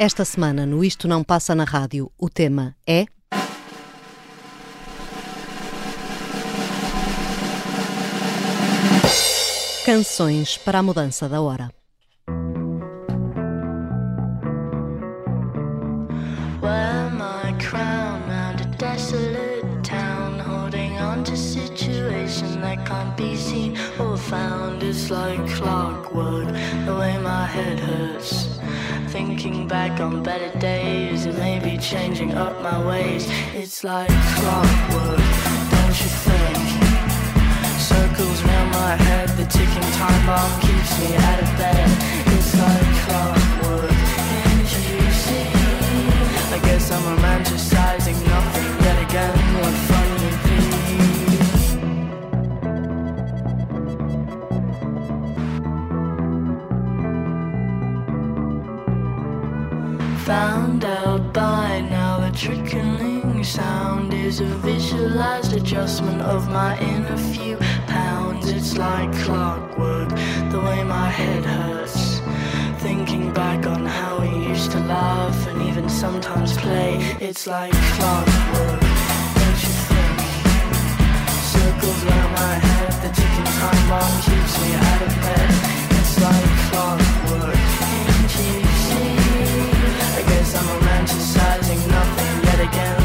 Esta semana, no Isto Não Passa na Rádio, o tema é. Canções para a mudança da hora. Found. It's like clockwork, the way my head hurts. Thinking back on better days, and maybe changing up my ways. It's like clockwork, don't you think? Circles round my head, the ticking time bomb keeps me out of bed. It's like clockwork, a visualized adjustment of my inner few pounds. It's like clockwork, the way my head hurts. Thinking back on how we used to laugh and even sometimes play. It's like clockwork, don't you think? Circles around my head, the ticking time bomb keeps me out of bed. It's like clockwork, can't you see? I guess I'm romanticizing nothing yet again.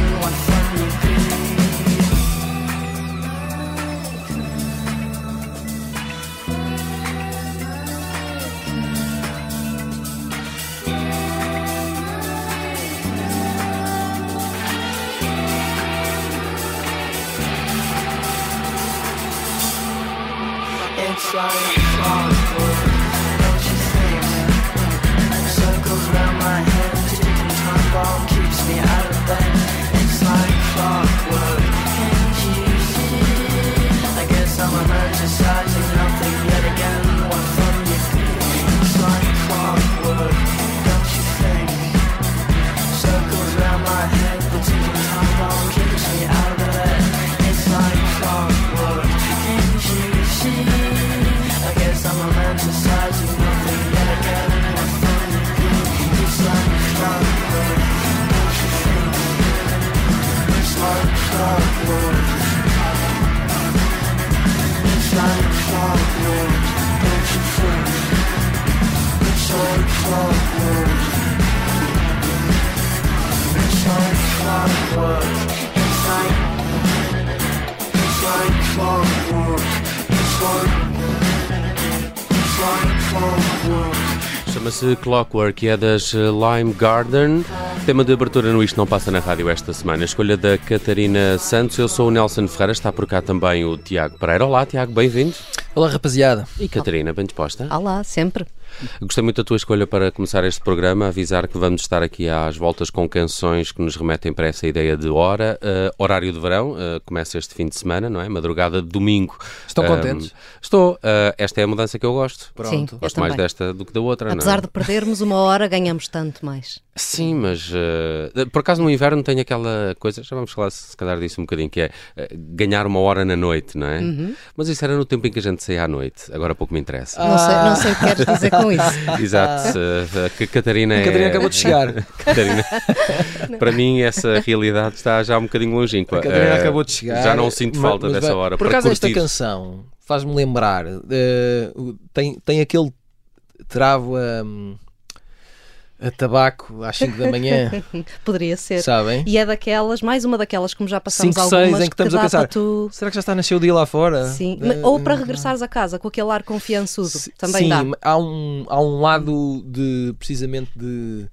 slide. Chama-se Clockwork e é das eh, Lime Garden. Tema de abertura no Isto Não Passa na Rádio esta semana. Escolha da Catarina Santos. Eu sou o Nelson Ferreira. Está por cá também o Tiago Pereira. Olá, Tiago, bem-vindo. Olá, rapaziada. E Catarina, bem disposta? Olá, sempre. Gostei muito da tua escolha para começar este programa. Avisar que vamos estar aqui às voltas com canções que nos remetem para essa ideia de hora. Eh, horário de verão, eh, começa este fim de semana, não é? Madrugada de domingo. Estão Eh, contentes? Estou. Eh, esta é a mudança que eu gosto. Pronto. Sim, eu Gosto mais também. desta do que da outra, não é? Apesar de perdermos uma hora, ganhamos tanto mais. Sim, mas por acaso no inverno tem aquela coisa, já vamos falar se calhar disso um bocadinho, que é ganhar uma hora na noite, não é? Uhum. Mas isso era no tempo em que a gente saía à noite, agora pouco me interessa. Não, sei, não sei o que queres dizer com isso. Exato, eh, que Catarina A é. Catarina acabou de chegar. Catarina, para mim essa realidade está já um bocadinho longínqua. A Catarina Eh, acabou de chegar. Já não sinto Mas- falta mas dessa vai- hora. Por acaso, esta canção faz-me lembrar. eh, o- tem, tem aquele travo a, a tabaco às 5 da manhã, Poderia ser. sabem? E é daquelas, mais uma daquelas, como já passamos 5, algumas, 6 em que estamos dá a pensar. tu... Será que já está a nascer o dia lá fora? Sim, Eh, ou para regressares a casa com aquele ar confiançudo, Se- também sim, dá. Há um, há um lado de precisamente de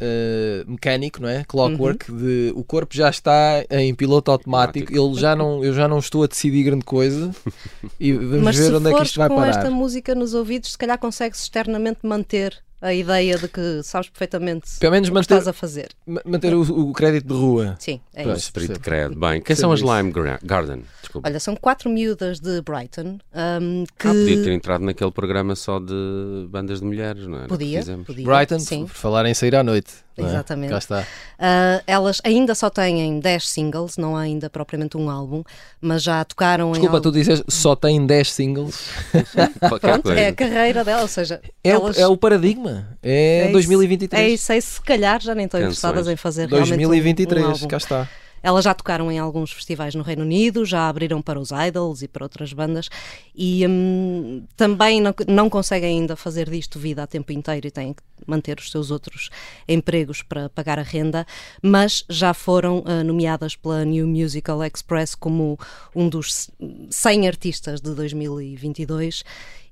eh, mecânico, não é? Clockwork, Uhum. de o corpo já está em piloto automático, ele já não, eu já não estou a decidir grande coisa e vamos Mas ver se onde é que isto vai com parar. esta música nos ouvidos, se calhar consegues externamente manter a ideia de que sabes perfeitamente Pelo menos o que manter, estás a fazer. ma- manter o, o crédito de rua. Sim, é Pois. isso. Street percebo. cred. Bem, quem Percebo são as isso. Lime Garden? Desculpa. Olha, são quatro miúdas de Brighton hum, que. Ah, podia ter entrado naquele programa só de bandas de mulheres, não é? Podia, podia, Brighton, sim. por falar em sair à noite. é? Exatamente. Cá está. Ah, elas ainda só têm 10 singles, não há ainda propriamente um álbum, mas já tocaram Desculpa, em. tu dizes só tem 10 singles. Pronto, é a carreira dela, ou seja, É, elas... o, é o paradigma. É, isso. 2023. É isso, é isso, se calhar já nem estão interessadas em fazer realmente um- 2023, um cá está. Elas já tocaram em alguns festivais no Reino Unido, já abriram para os Idols e para outras bandas e hum, também não, não conseguem ainda fazer disto vida a tempo inteiro e têm que manter os seus outros empregos para pagar a renda, mas já foram ah, nomeadas pela New Musical Express como um dos 100 artistas de 2022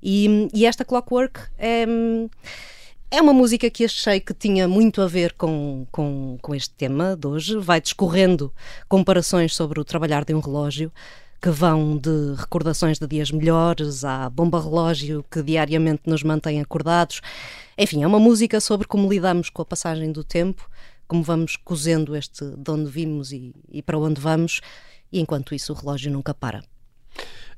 e, e esta Clockwork é. hum, é uma música que achei que tinha muito a ver com, com, com este tema de hoje. Vai discorrendo comparações sobre o trabalhar de um relógio, que vão de recordações de dias melhores à bomba relógio que diariamente nos mantém acordados. Enfim, é uma música sobre como lidamos com a passagem do tempo, como vamos cozendo este de onde vimos e, e para onde vamos, e enquanto isso o relógio nunca para.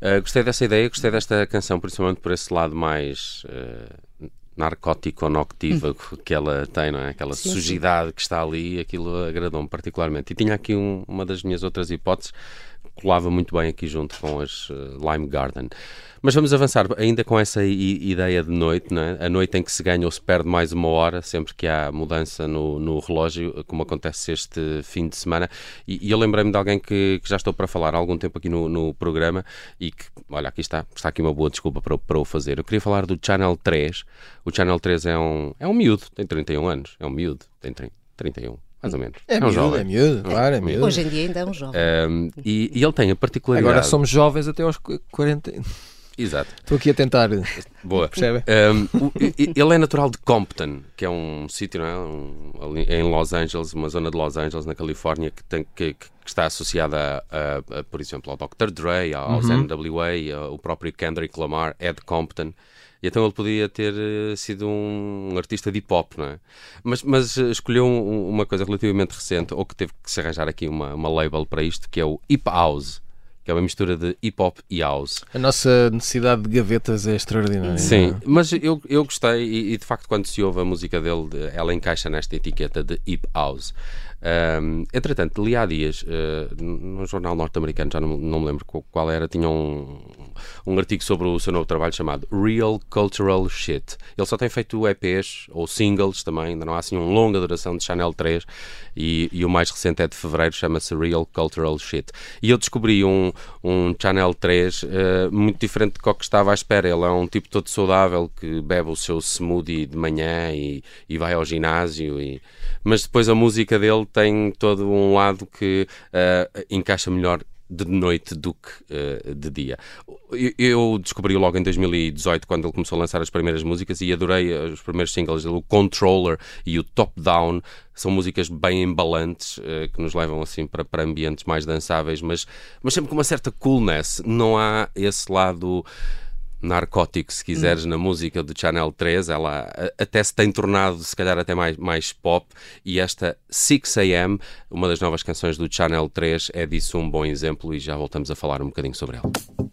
Uh, gostei dessa ideia, gostei desta canção, principalmente por esse lado mais uh, narcótico ou noctívago que ela tem, não é? Aquela Sim, sujidade que está ali, aquilo agradou-me particularmente. E tinha aqui um- uma das minhas outras hipóteses colava muito bem aqui junto com as uh, Lime Garden. Mas vamos avançar ainda com essa ideia de noite, não é? A noite em que se ganha ou se perde mais uma hora, sempre que há mudança no, no relógio, como acontece este fim de semana. E, e eu lembrei-me de alguém que, que já estou para falar há algum tempo aqui no, no programa e que, olha, aqui está, está aqui uma boa desculpa para, para o fazer. Eu queria falar do Channel 3. O Channel 3 é um, é um miúdo, tem 31 anos, é um miúdo, tem 30, 31, mais ou menos. É, um miúdo, jovem. é miúdo, claro, é miúdo. Hoje em dia ainda é um jovem. Um, e, e ele tem a particularidade. Agora somos jovens até aos qu- 40. Exato. Estou aqui a tentar. Boa. Percebe? Um, o- ele é natural de Compton, que é um sítio não é? Um- ali em Los Angeles, uma zona de Los Angeles, na Califórnia, que, tem, que, que está associada, a, a- a, por exemplo, ao Dr. Dre, aos NWA, ao próprio Kendrick Lamar, é de Compton. E então ele podia ter eh, sido um, artista de hip hop, não é? Mas, mas eh, escolheu um- uma coisa relativamente recente, ou que teve que se arranjar aqui uma, uma label para isto, que é o Hip House, que é uma mistura de hip hop e house. A nossa necessidade de gavetas é extraordinária. Sim, mas eu, eu gostei e, e, de facto quando se ouve a música dele, de- ela encaixa nesta etiqueta de hip house. Um, entretanto, li há dias, uh, num jornal norte-americano, já não, não me lembro qual, era, tinha um, um artigo sobre o seu novo trabalho chamado Real Cultural Shit. Ele só tem feito EPs ou singles também, ainda não há assim um longa duração de Chanel 3 e, e o mais recente é de fevereiro, chama-se Real Cultural Shit. E eu descobri um, um Chanel 3 uh, muito diferente do que estava à espera. Ele é um tipo todo saudável que bebe o seu smoothie de manhã e, e vai ao ginásio, e... mas depois a música dele tem todo um lado que uh, encaixa melhor de noite do que uh, de dia. Eu, descobri logo em 2018, quando ele começou a lançar as primeiras músicas, e adorei os primeiros singles, o Controller e o Top Down. São músicas bem embalantes, uh, que nos levam assim para, para ambientes mais dançáveis, mas, mas sempre com uma certa coolness. Não há esse lado narcótico, se quiseres, na música do Channel 3. Ela até se tem tornado, se calhar, até mais, mais pop. E esta 6am, uma das novas canções do Channel 3, é disso um bom exemplo. E já voltamos a falar um bocadinho sobre ela.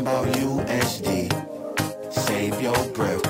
About USD, save your breath.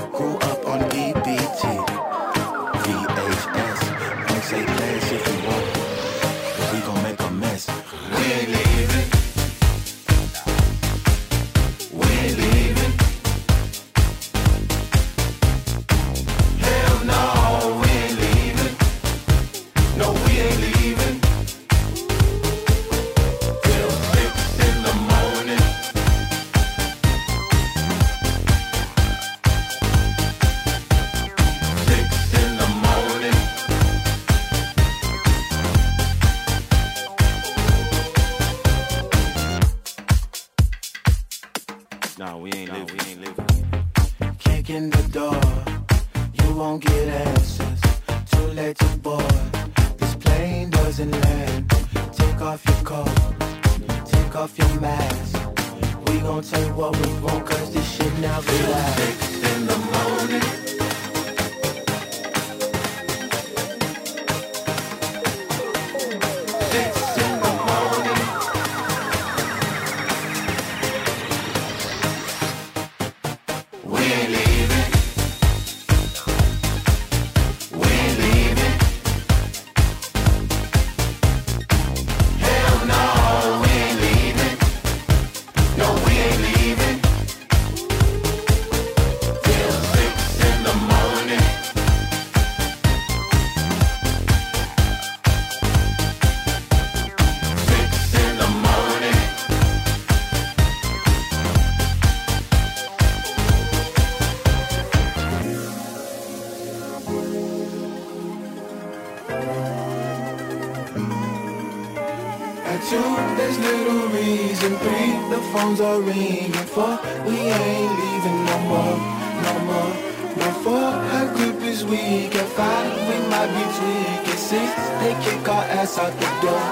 Are ringing. Four, we ain't leaving no more, no more. No four, how good is week? At five, we might be tweaking. Six, they kick our ass out the door,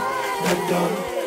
the door.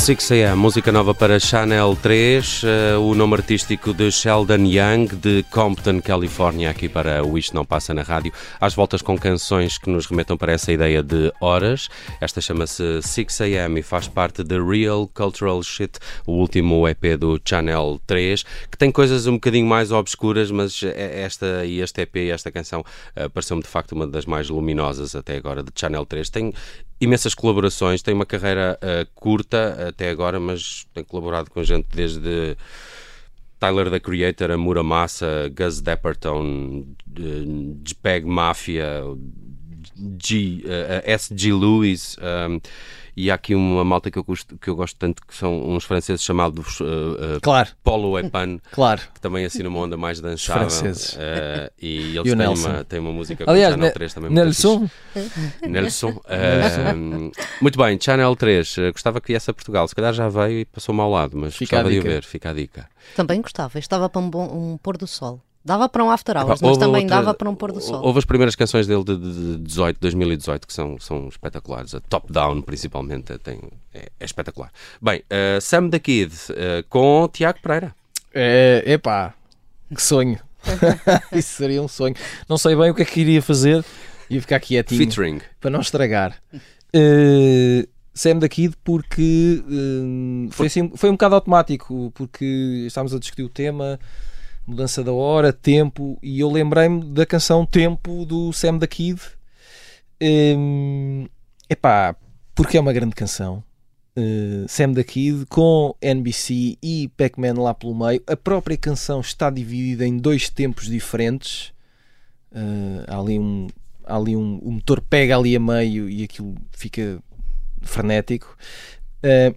6 AM, música nova para Chanel 3, eh, o nome artístico de Sheldon Young, de Compton, Califórnia, aqui para o Isto Não Passa na Rádio, às voltas com canções que nos remetam para essa ideia de horas. Esta chama-se 6 AM e faz parte de Real Cultural Shit, o último EP do Chanel 3, que tem coisas um bocadinho mais obscuras, mas eh, esta e este EP esta canção eh, pareceu-me de facto uma das mais luminosas até agora de Chanel 3. Tem imensas colaborações, tem uma carreira eh, curta até agora, mas tem colaborado com gente desde Tyler the Creator, a Muramasa, Gus Dapperton, eh, JPEG Mafia, G, eh, S.G. Lewis, um, e há aqui uma malta que eu, gosto, que eu gosto tanto, que são uns franceses chamados eh, eh, Claro, Polo Epan, claro. que também assina uma onda mais dançável. franceses. eh, e eles E o têm, Nelson. uma, têm uma música com Aliás, Channel Ne- 3 também muito Nelson. Nelson. Eh, muito bem, Channel 3. eh, gostava que viesse a Portugal. Se calhar já veio e passou-me ao lado, mas Fica gostava de o ver. Fica a dica. Também gostava. Estava para um, bom, um pôr do sol. Dava para um after hours, Epá, mas também outra- dava para um pôr do sol. Houve as primeiras canções dele de, de, de 18, 2018 que são, são espetaculares. A Top Down, principalmente, tem, é, é espetacular. Bem, eh, Sam the Kid eh, com Tiago Pereira. é, epá, que sonho. Isso seria um sonho. Não sei bem o que é que iria fazer. Ia ficar quietinho Featuring. para não estragar. Eh, Sam da Kid porque eh, foi, assim, foi um bocado automático, porque estávamos a discutir o tema, mudança da hora, tempo, e eu lembrei-me da canção Tempo do Sam da Kid. Eh, epá, porque é uma grande canção. Eh, Sam da Kid com NBC e Pac-Man lá pelo meio. A própria canção está dividida em dois tempos diferentes. Eh, há ali um, há ali um, o motor pega ali a meio e aquilo fica frenético. Eh,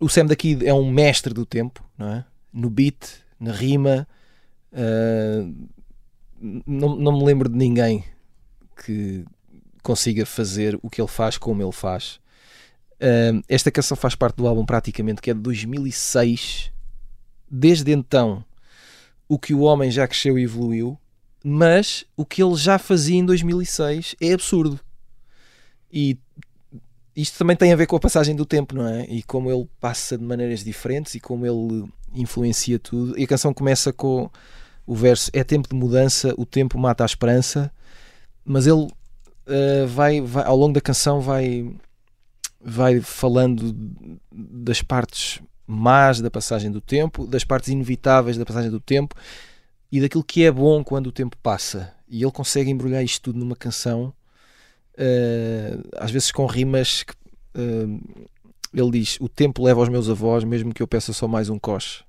o Sam da Kid é um mestre do tempo, não é? No beat, na rima. Eh, não, não me lembro de ninguém que consiga fazer o que ele faz como ele faz. Eh, esta canção faz parte do álbum praticamente que é de 2006. Desde então, o que o homem já cresceu e evoluiu, mas o que ele já fazia em 2006 é absurdo. E isto também tem a ver com a passagem do tempo, não é? E como ele passa de maneiras diferentes e como ele influencia tudo. E a canção começa com o verso: É tempo de mudança, o tempo mata a esperança. Mas ele eh, vai, vai, ao longo da canção, vai, vai falando das partes más da passagem do tempo, das partes inevitáveis da passagem do tempo e daquilo que é bom quando o tempo passa. E ele consegue embrulhar isto tudo numa canção, eh, às vezes com rimas que, eh, ele diz: O tempo leva aos meus avós, mesmo que eu peça só mais um coche.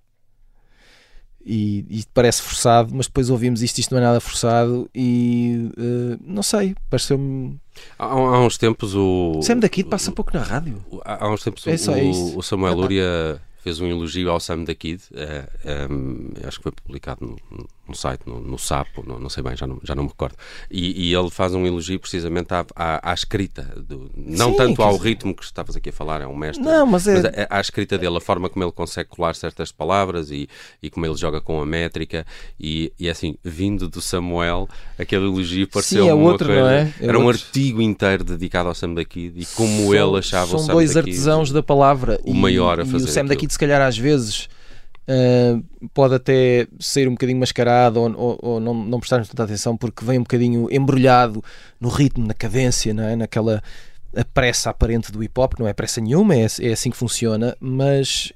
E isto parece forçado, mas depois ouvimos isto, isto não é nada forçado. E eh, não sei, pareceu-me. Há, há uns tempos o. Sam daqui passa pouco na rádio. Há há uns tempos É o, o Samuel. Luria fez um elogio ao Sam da Kid. eh, ehm, acho que foi publicado no, no site, no, no Sapo, no- não sei bem, já não, já não me recordo. E, e ele faz um elogio precisamente à, à, à escrita, do- não Sim, tanto ao ritmo que estavas aqui a falar, é um mestre. Não, mas é- a- à escrita dele, a forma como ele consegue colar certas palavras e, e como ele joga com a métrica. E, e assim, vindo do Samuel, aquele elogio pareceu é uma outro, coisa. não é? É Era um outro. artigo inteiro dedicado ao Sam da Kid e como São- ele achava o São Sam dois da Kid. artesãos da palavra. o maior a e fazer o Sam. Daqui, se calhar, às vezes. ah, pode até ser um bocadinho mascarado ou, ou- ou não, não prestarmos tanta atenção porque vem um bocadinho embrulhado no ritmo, na cadência, não é? naquela a pressa aparente do hip hop, não é pressa nenhuma, é, é assim que funciona, mas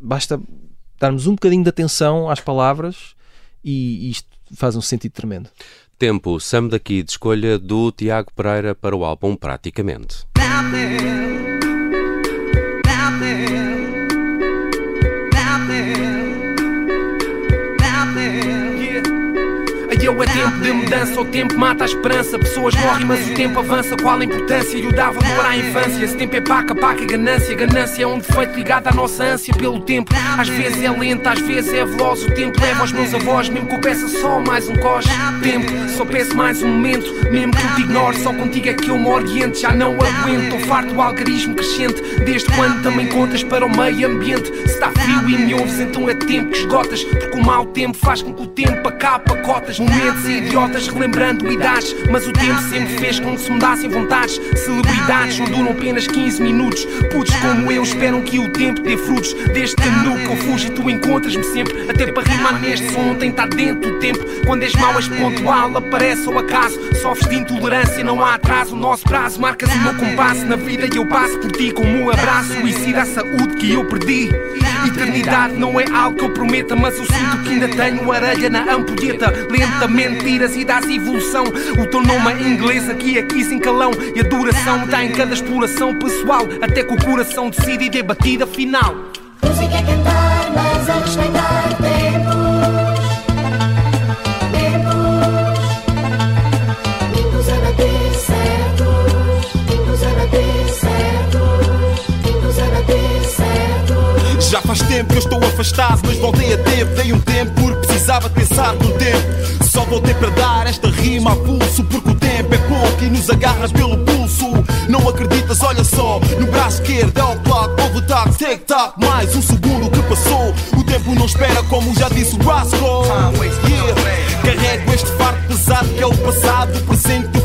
basta darmos um bocadinho de atenção às palavras e isto faz um sentido tremendo. Tempo, Sam da Kid, escolha do Tiago Pereira para o álbum Praticamente. Eu é tempo de mudança, o tempo mata a esperança. Pessoas morrem, mas o tempo avança. Qual a importância? Eu dava valor à infância. Esse tempo é paca, paca e ganância. Ganância é um defeito ligado à nossa ânsia pelo tempo. Às vezes é lenta, às vezes é veloz. O tempo leva aos meus avós, mesmo que eu peça só mais um coche. Tempo, só peço mais um momento. Mesmo que eu te ignore, só contigo é que eu me oriento. Já não aguento, estou farto do algarismo crescente. Desde quando também contas para o meio ambiente? Se está frio e me ouves, então é tempo que esgotas. Porque o mau tempo faz com que o tempo acabe pacotas. Idiotas relembrando idades. Mas o tempo sempre fez com que se mudassem vontades. Celebridades não duram apenas 15 minutos. Putos como eu esperam que o tempo dê frutos. Desde que nunca eu fujo e tu encontras-me sempre. Até para rimar neste som tem estar dentro do tempo. Quando és mau és pontual, aparece ao acaso. Sofres de intolerância, não há atraso. O nosso prazo marcas o meu compasso na vida e eu passo por ti como um abraço. Suicida a saúde que eu perdi. Eternidade não é algo que eu prometa, mas eu sinto que ainda tenho areia na ampulheta. Lentamente tiras e dás evolução. O teu nome é inglês aqui, aqui sem calão. E a duração está em cada exploração pessoal. Até que o coração decide e dê batida final. Música é cantar, mas a respeitar faz tempo que eu estou afastado, mas voltei a tempo. Dei um tempo porque precisava pensar no tempo. Só voltei para dar esta rima a pulso, porque o tempo é pouco e nos agarra pelo pulso. Não acreditas, olha só, no braço esquerdo é o clock, houve tac, tic-tac, mais um segundo que passou. O tempo não espera, como já disse o Rascal. Yeah. Carrego este fardo pesado que é o passado, o presente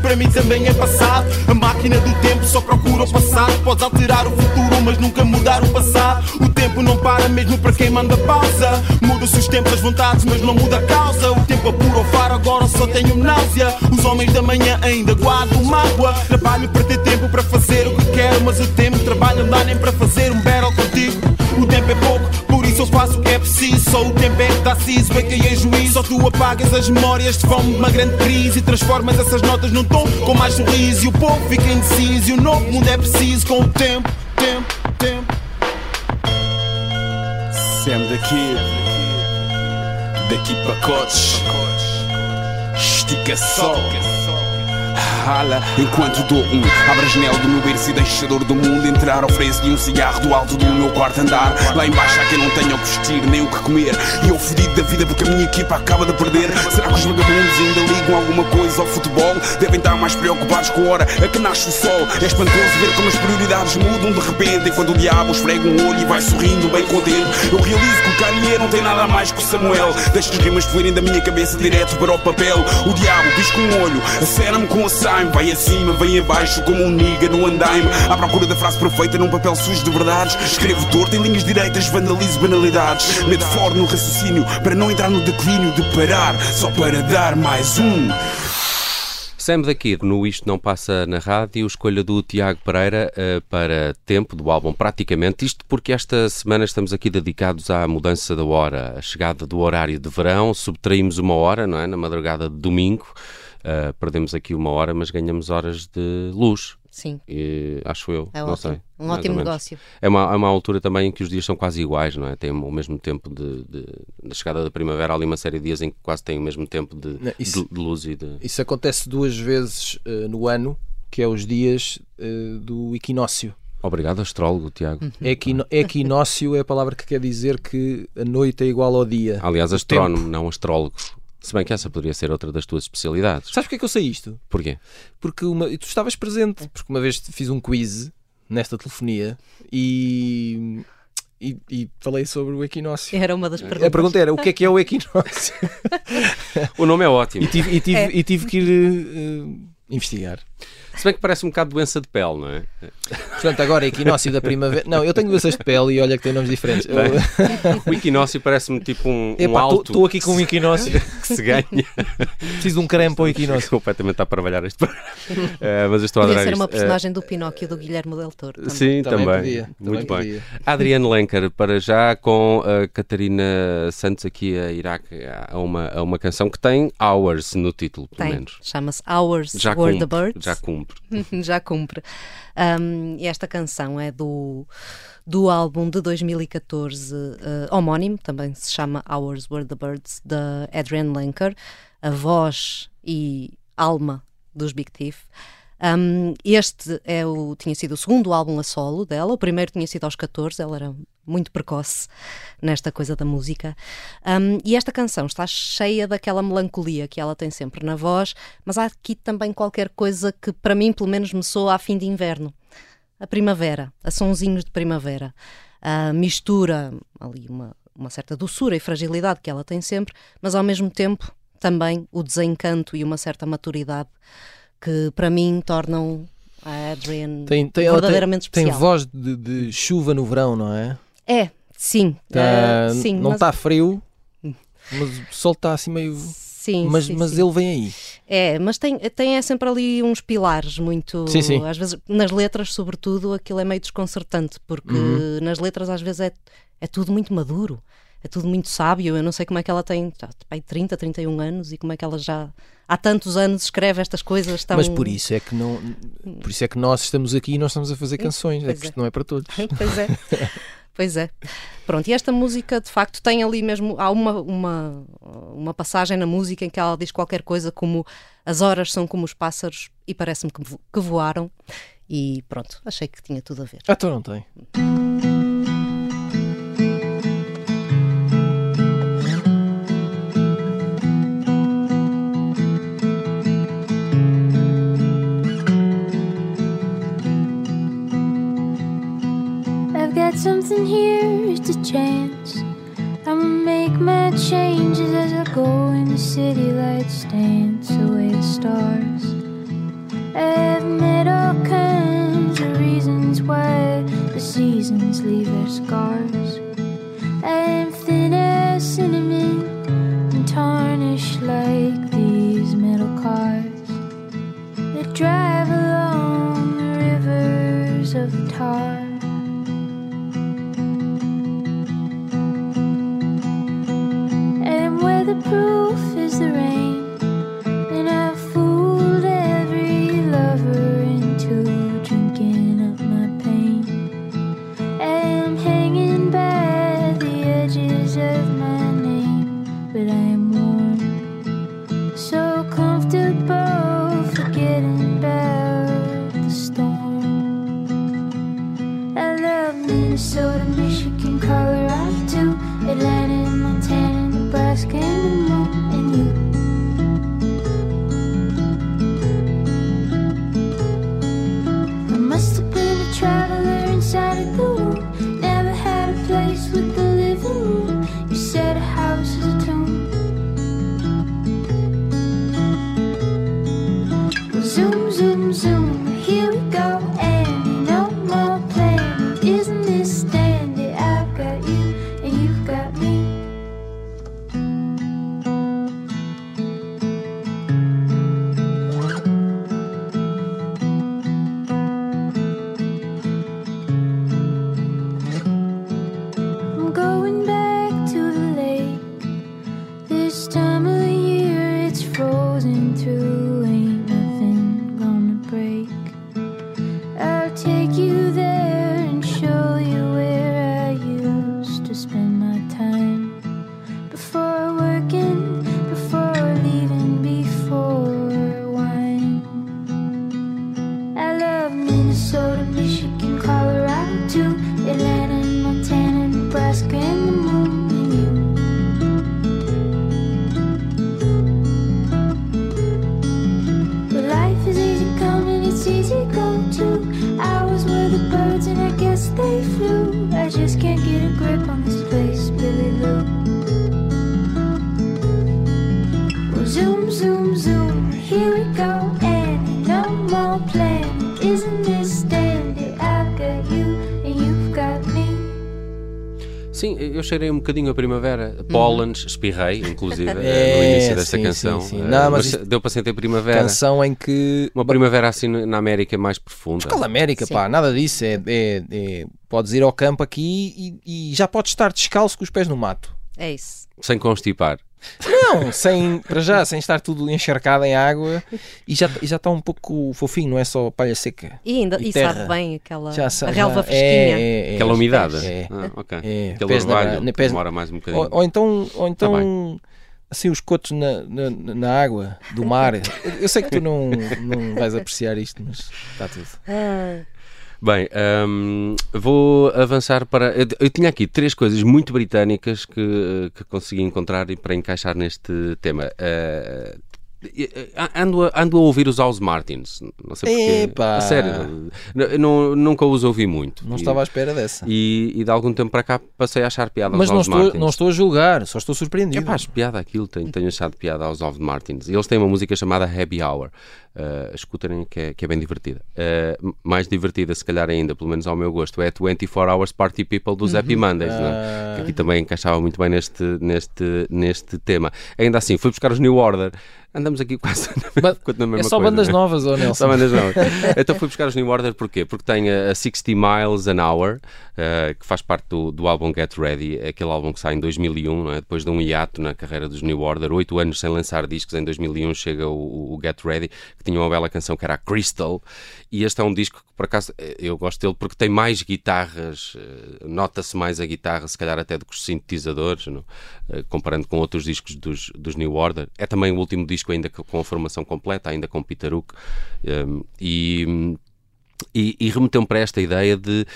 para mim também é passado. A máquina do tempo só procura o passado. Podes alterar o futuro, mas nunca mudar o passado. O tempo não para mesmo para quem manda pausa. Muda-se os tempos, as vontades, mas não muda a causa. O tempo apura o faro, agora só tenho náusea. Os homens da manhã ainda guardam mágoa. Trabalho para ter tempo para fazer o que quero, mas o tempo trabalho não dá nem para fazer um battle contigo. O tempo é pouco, por isso eu faço o que é preciso. Só o tempo é que dá siso, é que é juízo. Só tu apagas as memórias de fome de uma grande crise e transformas essas notas num tom com mais sorriso. E o povo fica indeciso. E o novo mundo é preciso com o tempo, tempo, tempo. Sam daqui, daqui pacotes, estica só. Rala enquanto dou um. Abre a janela do meu berço e deixa a dor do mundo entrar. Ofereço-lhe um cigarro do alto do meu quarto andar. Lá embaixo há quem não tenha o que vestir nem o que comer. E eu fodido da vida porque a minha equipa acaba de perder. Será que os vagabundos ainda ligam alguma coisa ao futebol? Devem estar mais preocupados com a hora a que nasce o sol. É espantoso ver como as prioridades mudam de repente. Enquanto o diabo esfrega um olho e vai sorrindo bem contente Eu realizo que o Kanye não tem nada mais que o Samuel. Deixa as rimas fluírem da minha cabeça direto para o papel. O diabo diz com um olho, acena-me com a Simon Vai acima, vem abaixo como um niga no andaime. À procura da frase perfeita num papel sujo de verdades. Escrevo torto em linhas direitas, vandalizo banalidades. Medo fora no raciocínio para não entrar no declínio de parar Só para dar mais um. Sam da Kid, no Isto Não Passa na Rádio, escolha do Tiago Pereira eh, para tempo do álbum Praticamente. Isto porque esta semana estamos aqui dedicados à mudança da hora, a chegada do horário de verão, subtraímos uma hora, não é? Na madrugada de domingo, Eh, perdemos aqui uma hora, mas ganhamos horas de luz. Sim. E, acho eu, É não ótimo. sei. Um ótimo negócio. É uma, é uma altura também em que os dias são quase iguais, não é? Tem o mesmo tempo de, de, da chegada da primavera, há ali uma série de dias em que quase têm o mesmo tempo de, Não, isso- de- de luz e de. Isso acontece duas vezes eh, no ano, que é os dias eh, do equinócio. Obrigado, astrólogo, Tiago. Hum. Equino, equinócio é a palavra que quer dizer que a noite é igual ao dia. Aliás, astrónomo, não astrólogo. Se bem que essa poderia ser outra das tuas especialidades. Sabes porque é que eu sei isto? Porquê? Porque uma, tu estavas presente, porque uma vez fiz um quiz nesta telefonia e, e, e falei sobre o equinócio. Era uma das perguntas. A pergunta era o que é que é o equinócio? O nome é ótimo. E tive, e tive, É. e tive que ir eh, investigar. Se bem que parece um bocado doença de pele, não é? Portanto, agora equinócio da primavera. Não, eu tenho doenças de pele e olha que tem nomes diferentes. Eu- O equinócio parece-me tipo um, um Epá, alto estou aqui com um equinócio. que se ganha. Preciso de um creme para o equinócio. completamente a trabalhar este programa. Eh, mas eu estou a Podia adorar ser uma isto. Eh, personagem do Pinóquio do Guilherme Del Toro. também. Sim, Também também. podia, Muito também bem. podia. Adriane Lenker, para já, com a Catarina Santos aqui a Iraque, a uma, a uma canção que tem Hours no título, pelo Tem. menos. Chama-se Hours Já Were the Birds. já cumpre. já cumpre. Um, esta canção é do, do álbum de 2014 eh, homónimo, também se chama Hours Were the Birds, da Adrienne Lenker, a voz e alma dos Big Thief. Um, este é o, tinha sido o segundo álbum a solo dela, o primeiro tinha sido aos 14, ela era muito precoce nesta coisa da música. Um, e esta canção está cheia daquela melancolia que ela tem sempre na voz, mas há aqui também qualquer coisa que para mim, pelo menos, me soa a fim de inverno. A primavera, a sonzinhos de primavera. A mistura ali uma, uma certa doçura e fragilidade que ela tem sempre, mas ao mesmo tempo também o desencanto e uma certa maturidade que para mim tornam a Adrienne Tem, tem, ela tem, verdadeiramente tem especial. voz de, de chuva no verão, não é? É, sim. Tá- eh, sim, não mas- está frio, mas o sol está assim meio. Sim, mas sim, mas sim. ele vem aí. É, mas tem, tem é sempre ali uns pilares muito. Sim, sim. Às vezes, nas letras, sobretudo, aquilo é meio desconcertante, porque Uhum. nas letras às vezes é, é tudo muito maduro, é tudo muito sábio. Eu não sei como é que ela tem tá, pai, 30, 31 anos e como é que ela já há tantos anos escreve estas coisas tão. Mas por isso é que não. Por isso é que nós estamos aqui e nós estamos a fazer canções. É Pois que é. isto não é para todos. pois é. Pois é. Pronto, e esta música de facto tem ali mesmo. Há uma, uma, uma passagem na música em que ela diz qualquer coisa como as horas são como os pássaros e parece-me que, vo- que voaram. E pronto, achei que tinha tudo a ver. Ah, então não tem. Something here, it's a chance. I'ma make my changes as I go in the city lights dance away the stars. I've met all kinds of reasons why the seasons leave their scars. I'm thin as cinnamon and tarnished like these metal cars that drive along the rivers of tar. surrender. Cheirei um bocadinho a primavera. Pólenes, espirrei, inclusive, Uhum. É, no início desta sim, canção. sim, sim. Eh, Não, mas mas isto- deu para sentir primavera. Canção em que. Uma primavera assim na América mais profunda. Escola América, Sim. pá, nada disso. É, é- é- podes ir ao campo aqui e, e já podes estar descalço com os pés no mato. É isso. Sem constipar. Não, sem, para já, sem estar tudo encharcado em água e já, e já está um pouco fofinho, não é só palha seca. E ainda E e sabe bem aquela Já, a relva já- fresquinha. É, é, é. Aquela umidade. É. Ah, ok. É, Aquele pés orvalho na- pés- demora mais um bocadinho. Ou, ou então, ou Tá então assim, os cotos na, na, na água do mar. Eu sei que tu não, não vais apreciar isto, mas está tudo. Ah, Bem, hum, vou avançar para. Eu, eu tinha aqui três coisas muito britânicas que, que consegui encontrar e para encaixar neste tema. Eh, ando, a, ando a ouvir os House Martins, não sei porquê. Epá! A sério, não, nunca os ouvi muito. Não E- estava à espera dessa. E, e de algum tempo para cá passei a achar piada Mas aos House Martins. não estou a julgar, só estou surpreendido. É pá, piada aquilo, tenho, tenho achado piada aos Off Martins. Eles têm uma música chamada Happy Hour. Uh, escutarem que é, que é bem divertida. Uh, mais divertida, se calhar ainda, pelo menos ao meu gosto, é a 24 Hours Party People dos Happy Mondays, não é? Ah. que aqui também encaixava muito bem neste, neste, neste tema. Ainda assim, fui buscar os New Order. Andamos aqui quase na, na mesma é só coisa, bandas não é? novas, ó Nelson. Só bandas novas. então fui buscar os New Order porquê? Porque tem a, a 60 Miles an Hour, eh, que faz parte do, do álbum Get Ready, aquele álbum que sai em 2001, não é? depois de um hiato na carreira dos New Order, oito anos sem lançar discos, em 2001 chega o, o Get Ready, que tinha uma bela canção que era a Crystal, e este é um disco que por acaso eh, eu gosto dele porque tem mais guitarras, eh, nota-se mais a guitarra, se calhar até do que os sintetizadores, não? Eh, comparando com outros discos dos, dos New Order. É também o último disco ainda co- com a formação completa, ainda com Peter Hook, um, e, e, e remeteu-me para esta ideia de.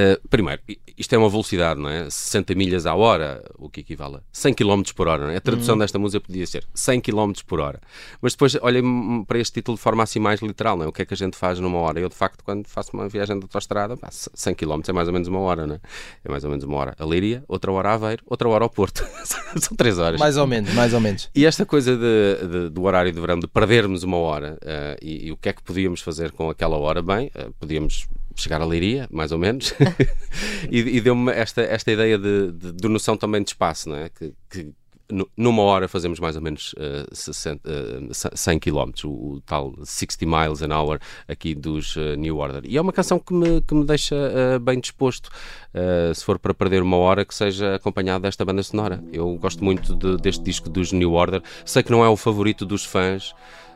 Eh, primeiro, isto é uma velocidade, não é? 60 milhas à hora, o que equivale a 100 km por hora, não é? A tradução desta música podia ser 100 km por hora. Mas depois olhem para este título de forma assim mais literal, não é? O que é que a gente faz numa hora? Eu, de facto, quando faço uma viagem de autostrada, pá, 100 km é mais ou menos uma hora, não é? É mais ou menos uma hora a Líria, outra hora a Aveiro, outra hora ao Porto. São 3 horas. Mais ou menos, mais ou menos. E esta coisa de- de- do horário de verão, de perdermos uma hora, eh, e, e o que é que podíamos fazer com aquela hora? Bem, eh, podíamos chegar a Leiria, mais ou menos, e, e deu-me esta, esta ideia de, de, de noção também de espaço, não é? Que, que nu- numa hora fazemos mais ou menos eh, 60, eh, 100 km, o, o tal 60 miles an hour aqui dos eh, New Order. E é uma canção que me, que me deixa eh, bem disposto, eh, se for para perder uma hora, que seja acompanhado desta banda sonora. Eu gosto muito de- deste disco dos New Order. Sei que não é o favorito dos fãs.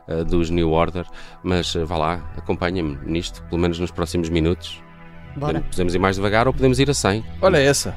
Eh, dos New Order, mas eh, vá lá, acompanha-me nisto, pelo menos nos próximos minutos. bora. Podemos ir mais devagar ou podemos ir a 100. Olha essa.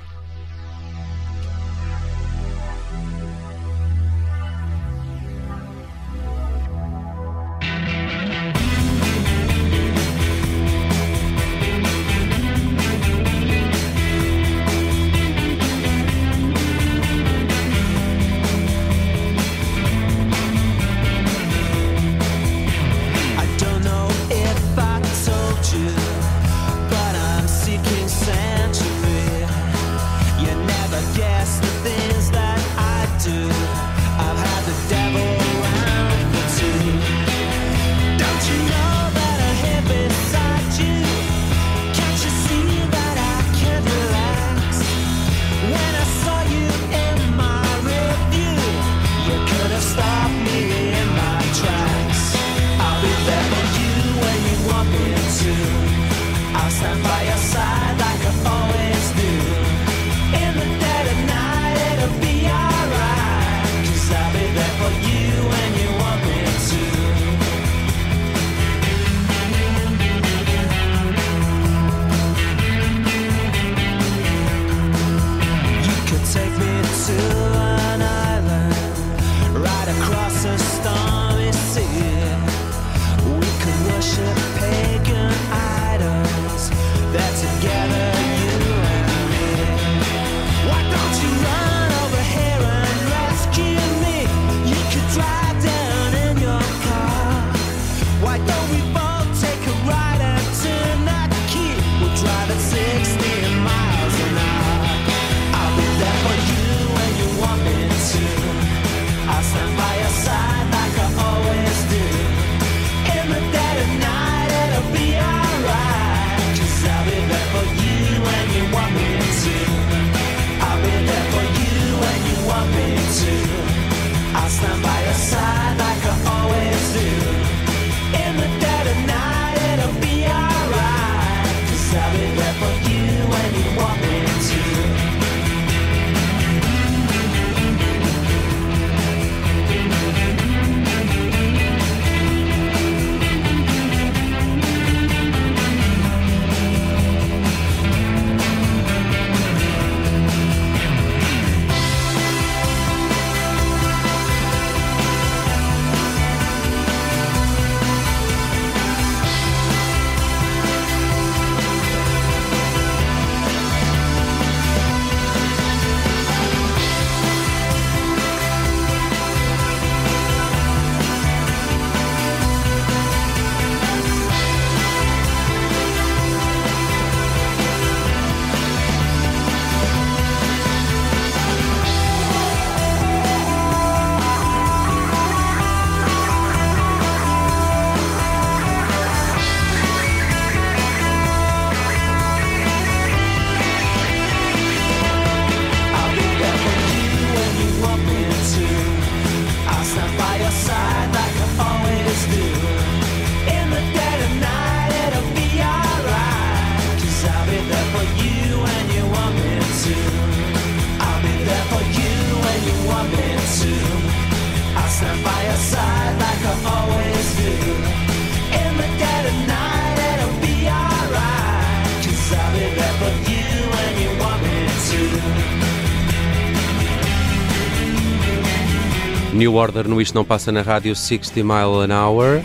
Order no Isto Não Passa na Rádio 60 Mile an Hour.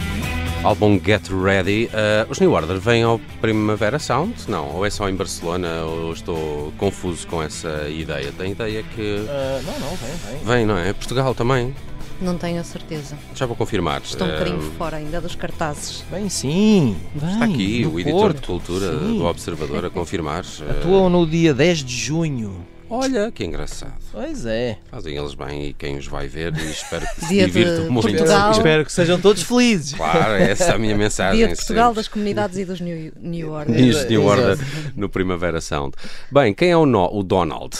Álbum Get Ready. Uh, os New Order vêm ao Primavera Sound? Não, ou é só em Barcelona? Ou estou confuso com essa ideia? Tenho ideia que. Ah, não, não, vem, vem. Vem, não é? Portugal também. Não tenho a certeza. Já vou confirmar. Estou um bocadinho Uh, fora ainda dos cartazes. Vem sim. Vem, Está aqui o editor Porto. de cultura Sim. do Observador a confirmar. Uh, Atuam no dia 10 de junho. Olha, que engraçado. Pois é. Fazem eles bem e quem os vai ver e espero que se Dia de divirtam muito. Portugal. Espero que sejam todos felizes. Claro, essa é a minha mensagem. Dia de Portugal, sempre. das comunidades e dos New, New Order. New. Order no Primavera Sound. Bem, quem é o, no- o Donald?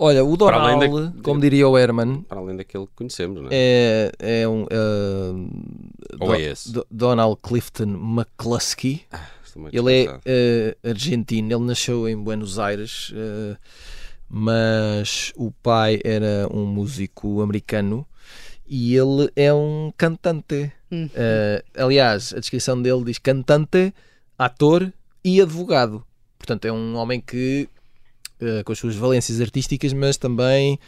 Olha, o Donald, da- como diria o Herman, Para além daquele que conhecemos, não é? é, é um. ah, Ou Do- é esse? Do- Donald Clifton McCluskey. Estou muito Ele é eh, argentino, ele nasceu em Buenos Aires, eh, mas o pai era um músico americano e ele é um cantante. Uhum. Eh, aliás, a descrição dele diz cantante, ator e advogado. Portanto, é um homem que, eh, com as suas valências artísticas, mas também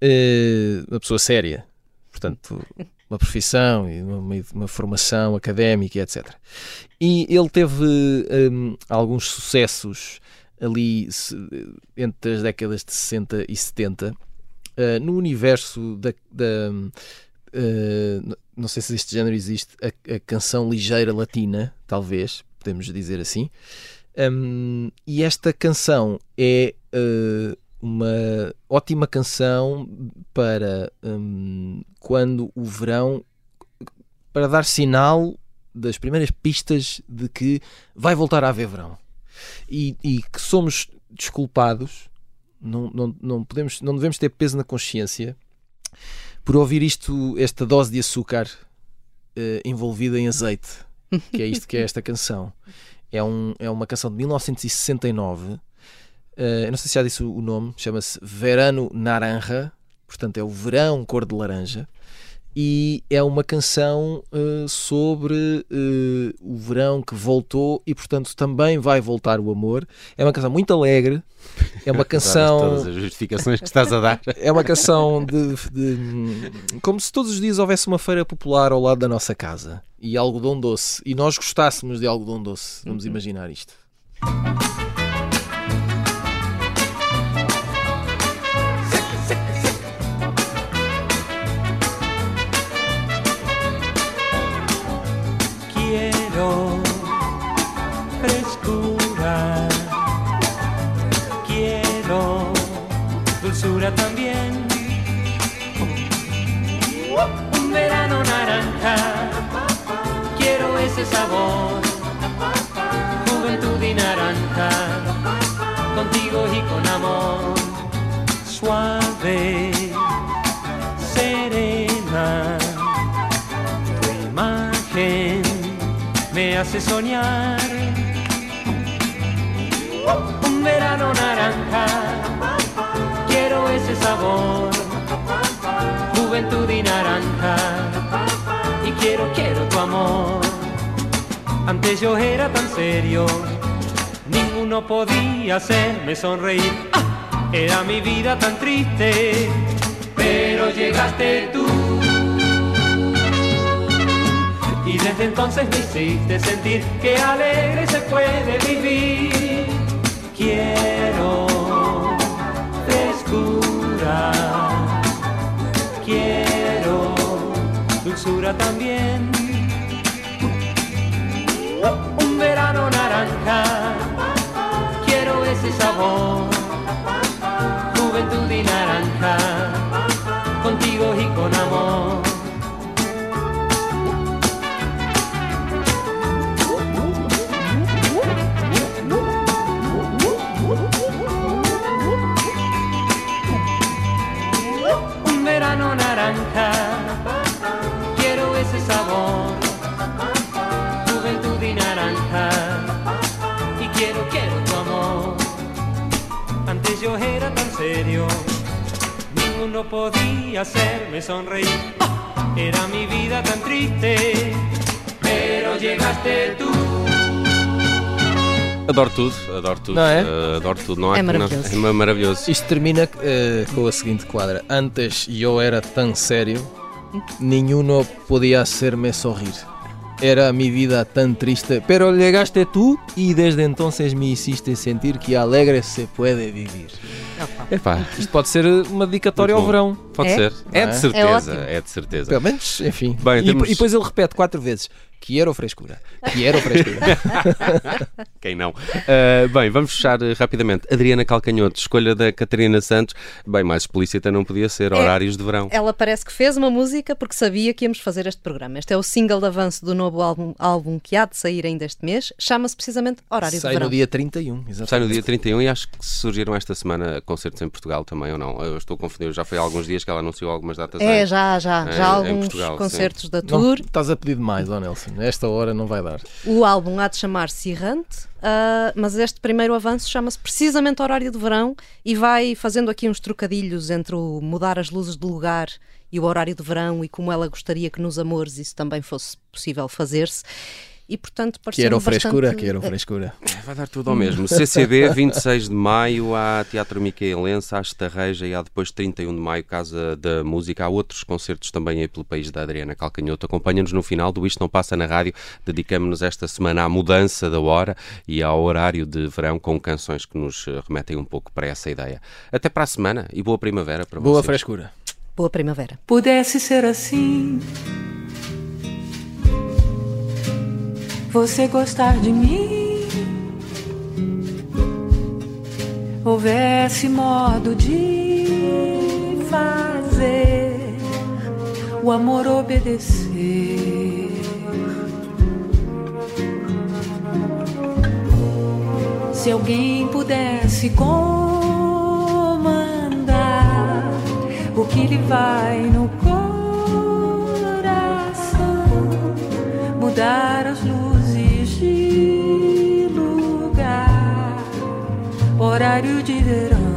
eh, uma pessoa séria. Portanto, uma profissão e uma, uma- formação académica etc. E ele teve hum, alguns sucessos ali entre as décadas de 60 e 70 eh, no universo da. da, n- não sei se este género existe, a, a canção ligeira latina, talvez, podemos dizer assim. Hum, e esta canção é eh, uma ótima canção para hum, quando o verão para dar sinal das primeiras pistas de que vai voltar a haver verão e, e que somos desculpados não, não, não podemos não devemos ter peso na consciência por ouvir isto esta dose de açúcar eh, envolvida em azeite que é isto que é esta canção. É, um, é uma canção de 1969 eh, eu não sei se já disse o nome chama-se Verano Naranja portanto é o verão cor de laranja e é uma canção eh, sobre eh, o verão que voltou e portanto também vai voltar o amor. É uma canção muito alegre. É uma canção Todas as justificações que estás a dar. é uma canção de, de- como se todos os dias houvesse uma feira popular ao lado da nossa casa e algodão doce. E nós gostássemos de algodão doce. Vamos imaginar isto sabor. Juventud y naranja, contigo y con amor. Suave, serena tu imagen me hace soñar un verano naranja. Quiero ese sabor, juventud y naranja. Y quiero, quiero tu amor. Antes yo era tan serio, ninguno podía hacerme sonreír. Era mi vida tan triste, pero llegaste tú. Y desde entonces me hiciste sentir que alegre se puede vivir. Quiero frescura, quiero dulzura también. Quiero ese sabor. Juventud y naranja, contigo y con amor. un verano naranja. Ninguno podía hacerme sonreír. Era mi vida tan triste, pero llegaste tú. Adoro tudo, adoro tudo. Não é? eh, adoro tudo. Não há É que- não- maravilhoso. é ma- maravilhoso. Isto termina eh, com a seguinte quadra. Antes eu era tão sério, Ninguno podía hacerme sorrir. Era mi vida tan triste, pero llegaste tú y desde entonces me hiciste sentir que alegre se puede vivir. Epá, Isto pode ser uma dedicatória ao verão. pode É? ser. É Não de é? certeza. É É, de certeza. Pelo menos, enfim. Bem, e, temos- e depois ele repete quatro vezes: Quero frescura. Quero frescura. Quem não? Uh, bem, vamos fechar uh, rapidamente. Adriana Calcanhoto, escolha da Catarina Santos. Bem, mais explícita não podia ser. Horários de verão. Ela parece que fez uma música porque sabia que íamos fazer este programa. Este é o single de avanço do novo álbum, álbum que há de sair ainda este mês. Chama-se precisamente Horário Sai de Verão. no dia 31, exatamente. Sai no dia 31 e acho que surgiram esta semana concertos em Portugal também, ou não? Eu estou confundido. Já foi há alguns dias que ela anunciou algumas datas. É, em- já, já. em- já em alguns Portugal, sim. concertos da Não, tour. estás a pedir demais, ó Nelson. Esta hora não vai dar. O álbum há de chamar-se Errante, ah, mas este primeiro avanço chama-se precisamente Horário de Verão e vai fazendo aqui uns trocadilhos entre o mudar as luzes de lugar e o horário de verão e como ela gostaria que nos amores isso também fosse possível fazer-se. E portanto pareceu Quero frescura, bastante... quero frescura. Vai dar tudo ao mesmo. CCB, 26 de maio, há Teatro Micaelense, há Estarreja e há depois 31 de maio, Casa da Música. Há outros concertos também aí pelo país da Adriana Calcanhoto. Acompanha-nos no final do Isto Não Passa na Rádio. Dedicamos-nos esta semana à mudança da hora e ao horário de verão com canções que nos remetem um pouco para essa ideia. Até para a semana e boa primavera para Boa vocês. frescura. Boa primavera. pudesse ser assim. Você gostar de mim, houvesse modo de fazer o amor obedecer. Se alguém pudesse comandar o que lhe vai no coração, mudar as luzes horário de verão.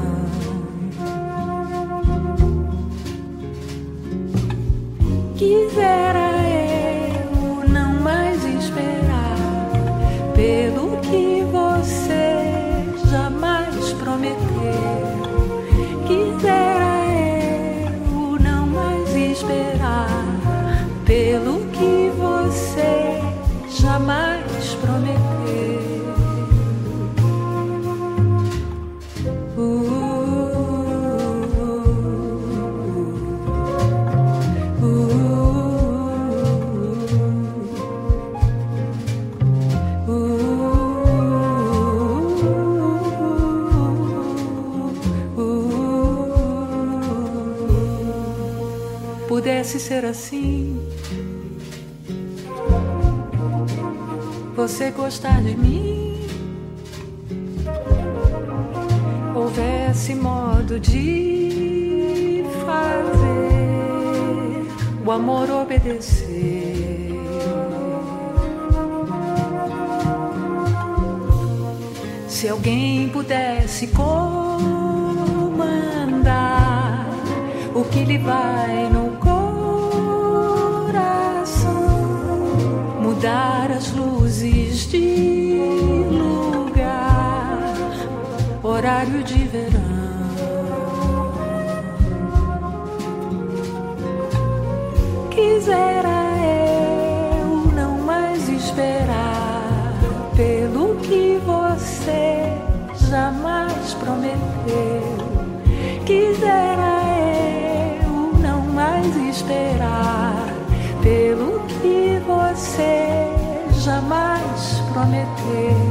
Pudesse ser assim, você gostar de mim, houvesse modo de fazer o amor obedecer. Se alguém pudesse comandar o que lhe vai no horário de verão. Quisera eu não mais esperar pelo que você jamais prometeu. Quisera eu não mais esperar pelo que você jamais prometeu.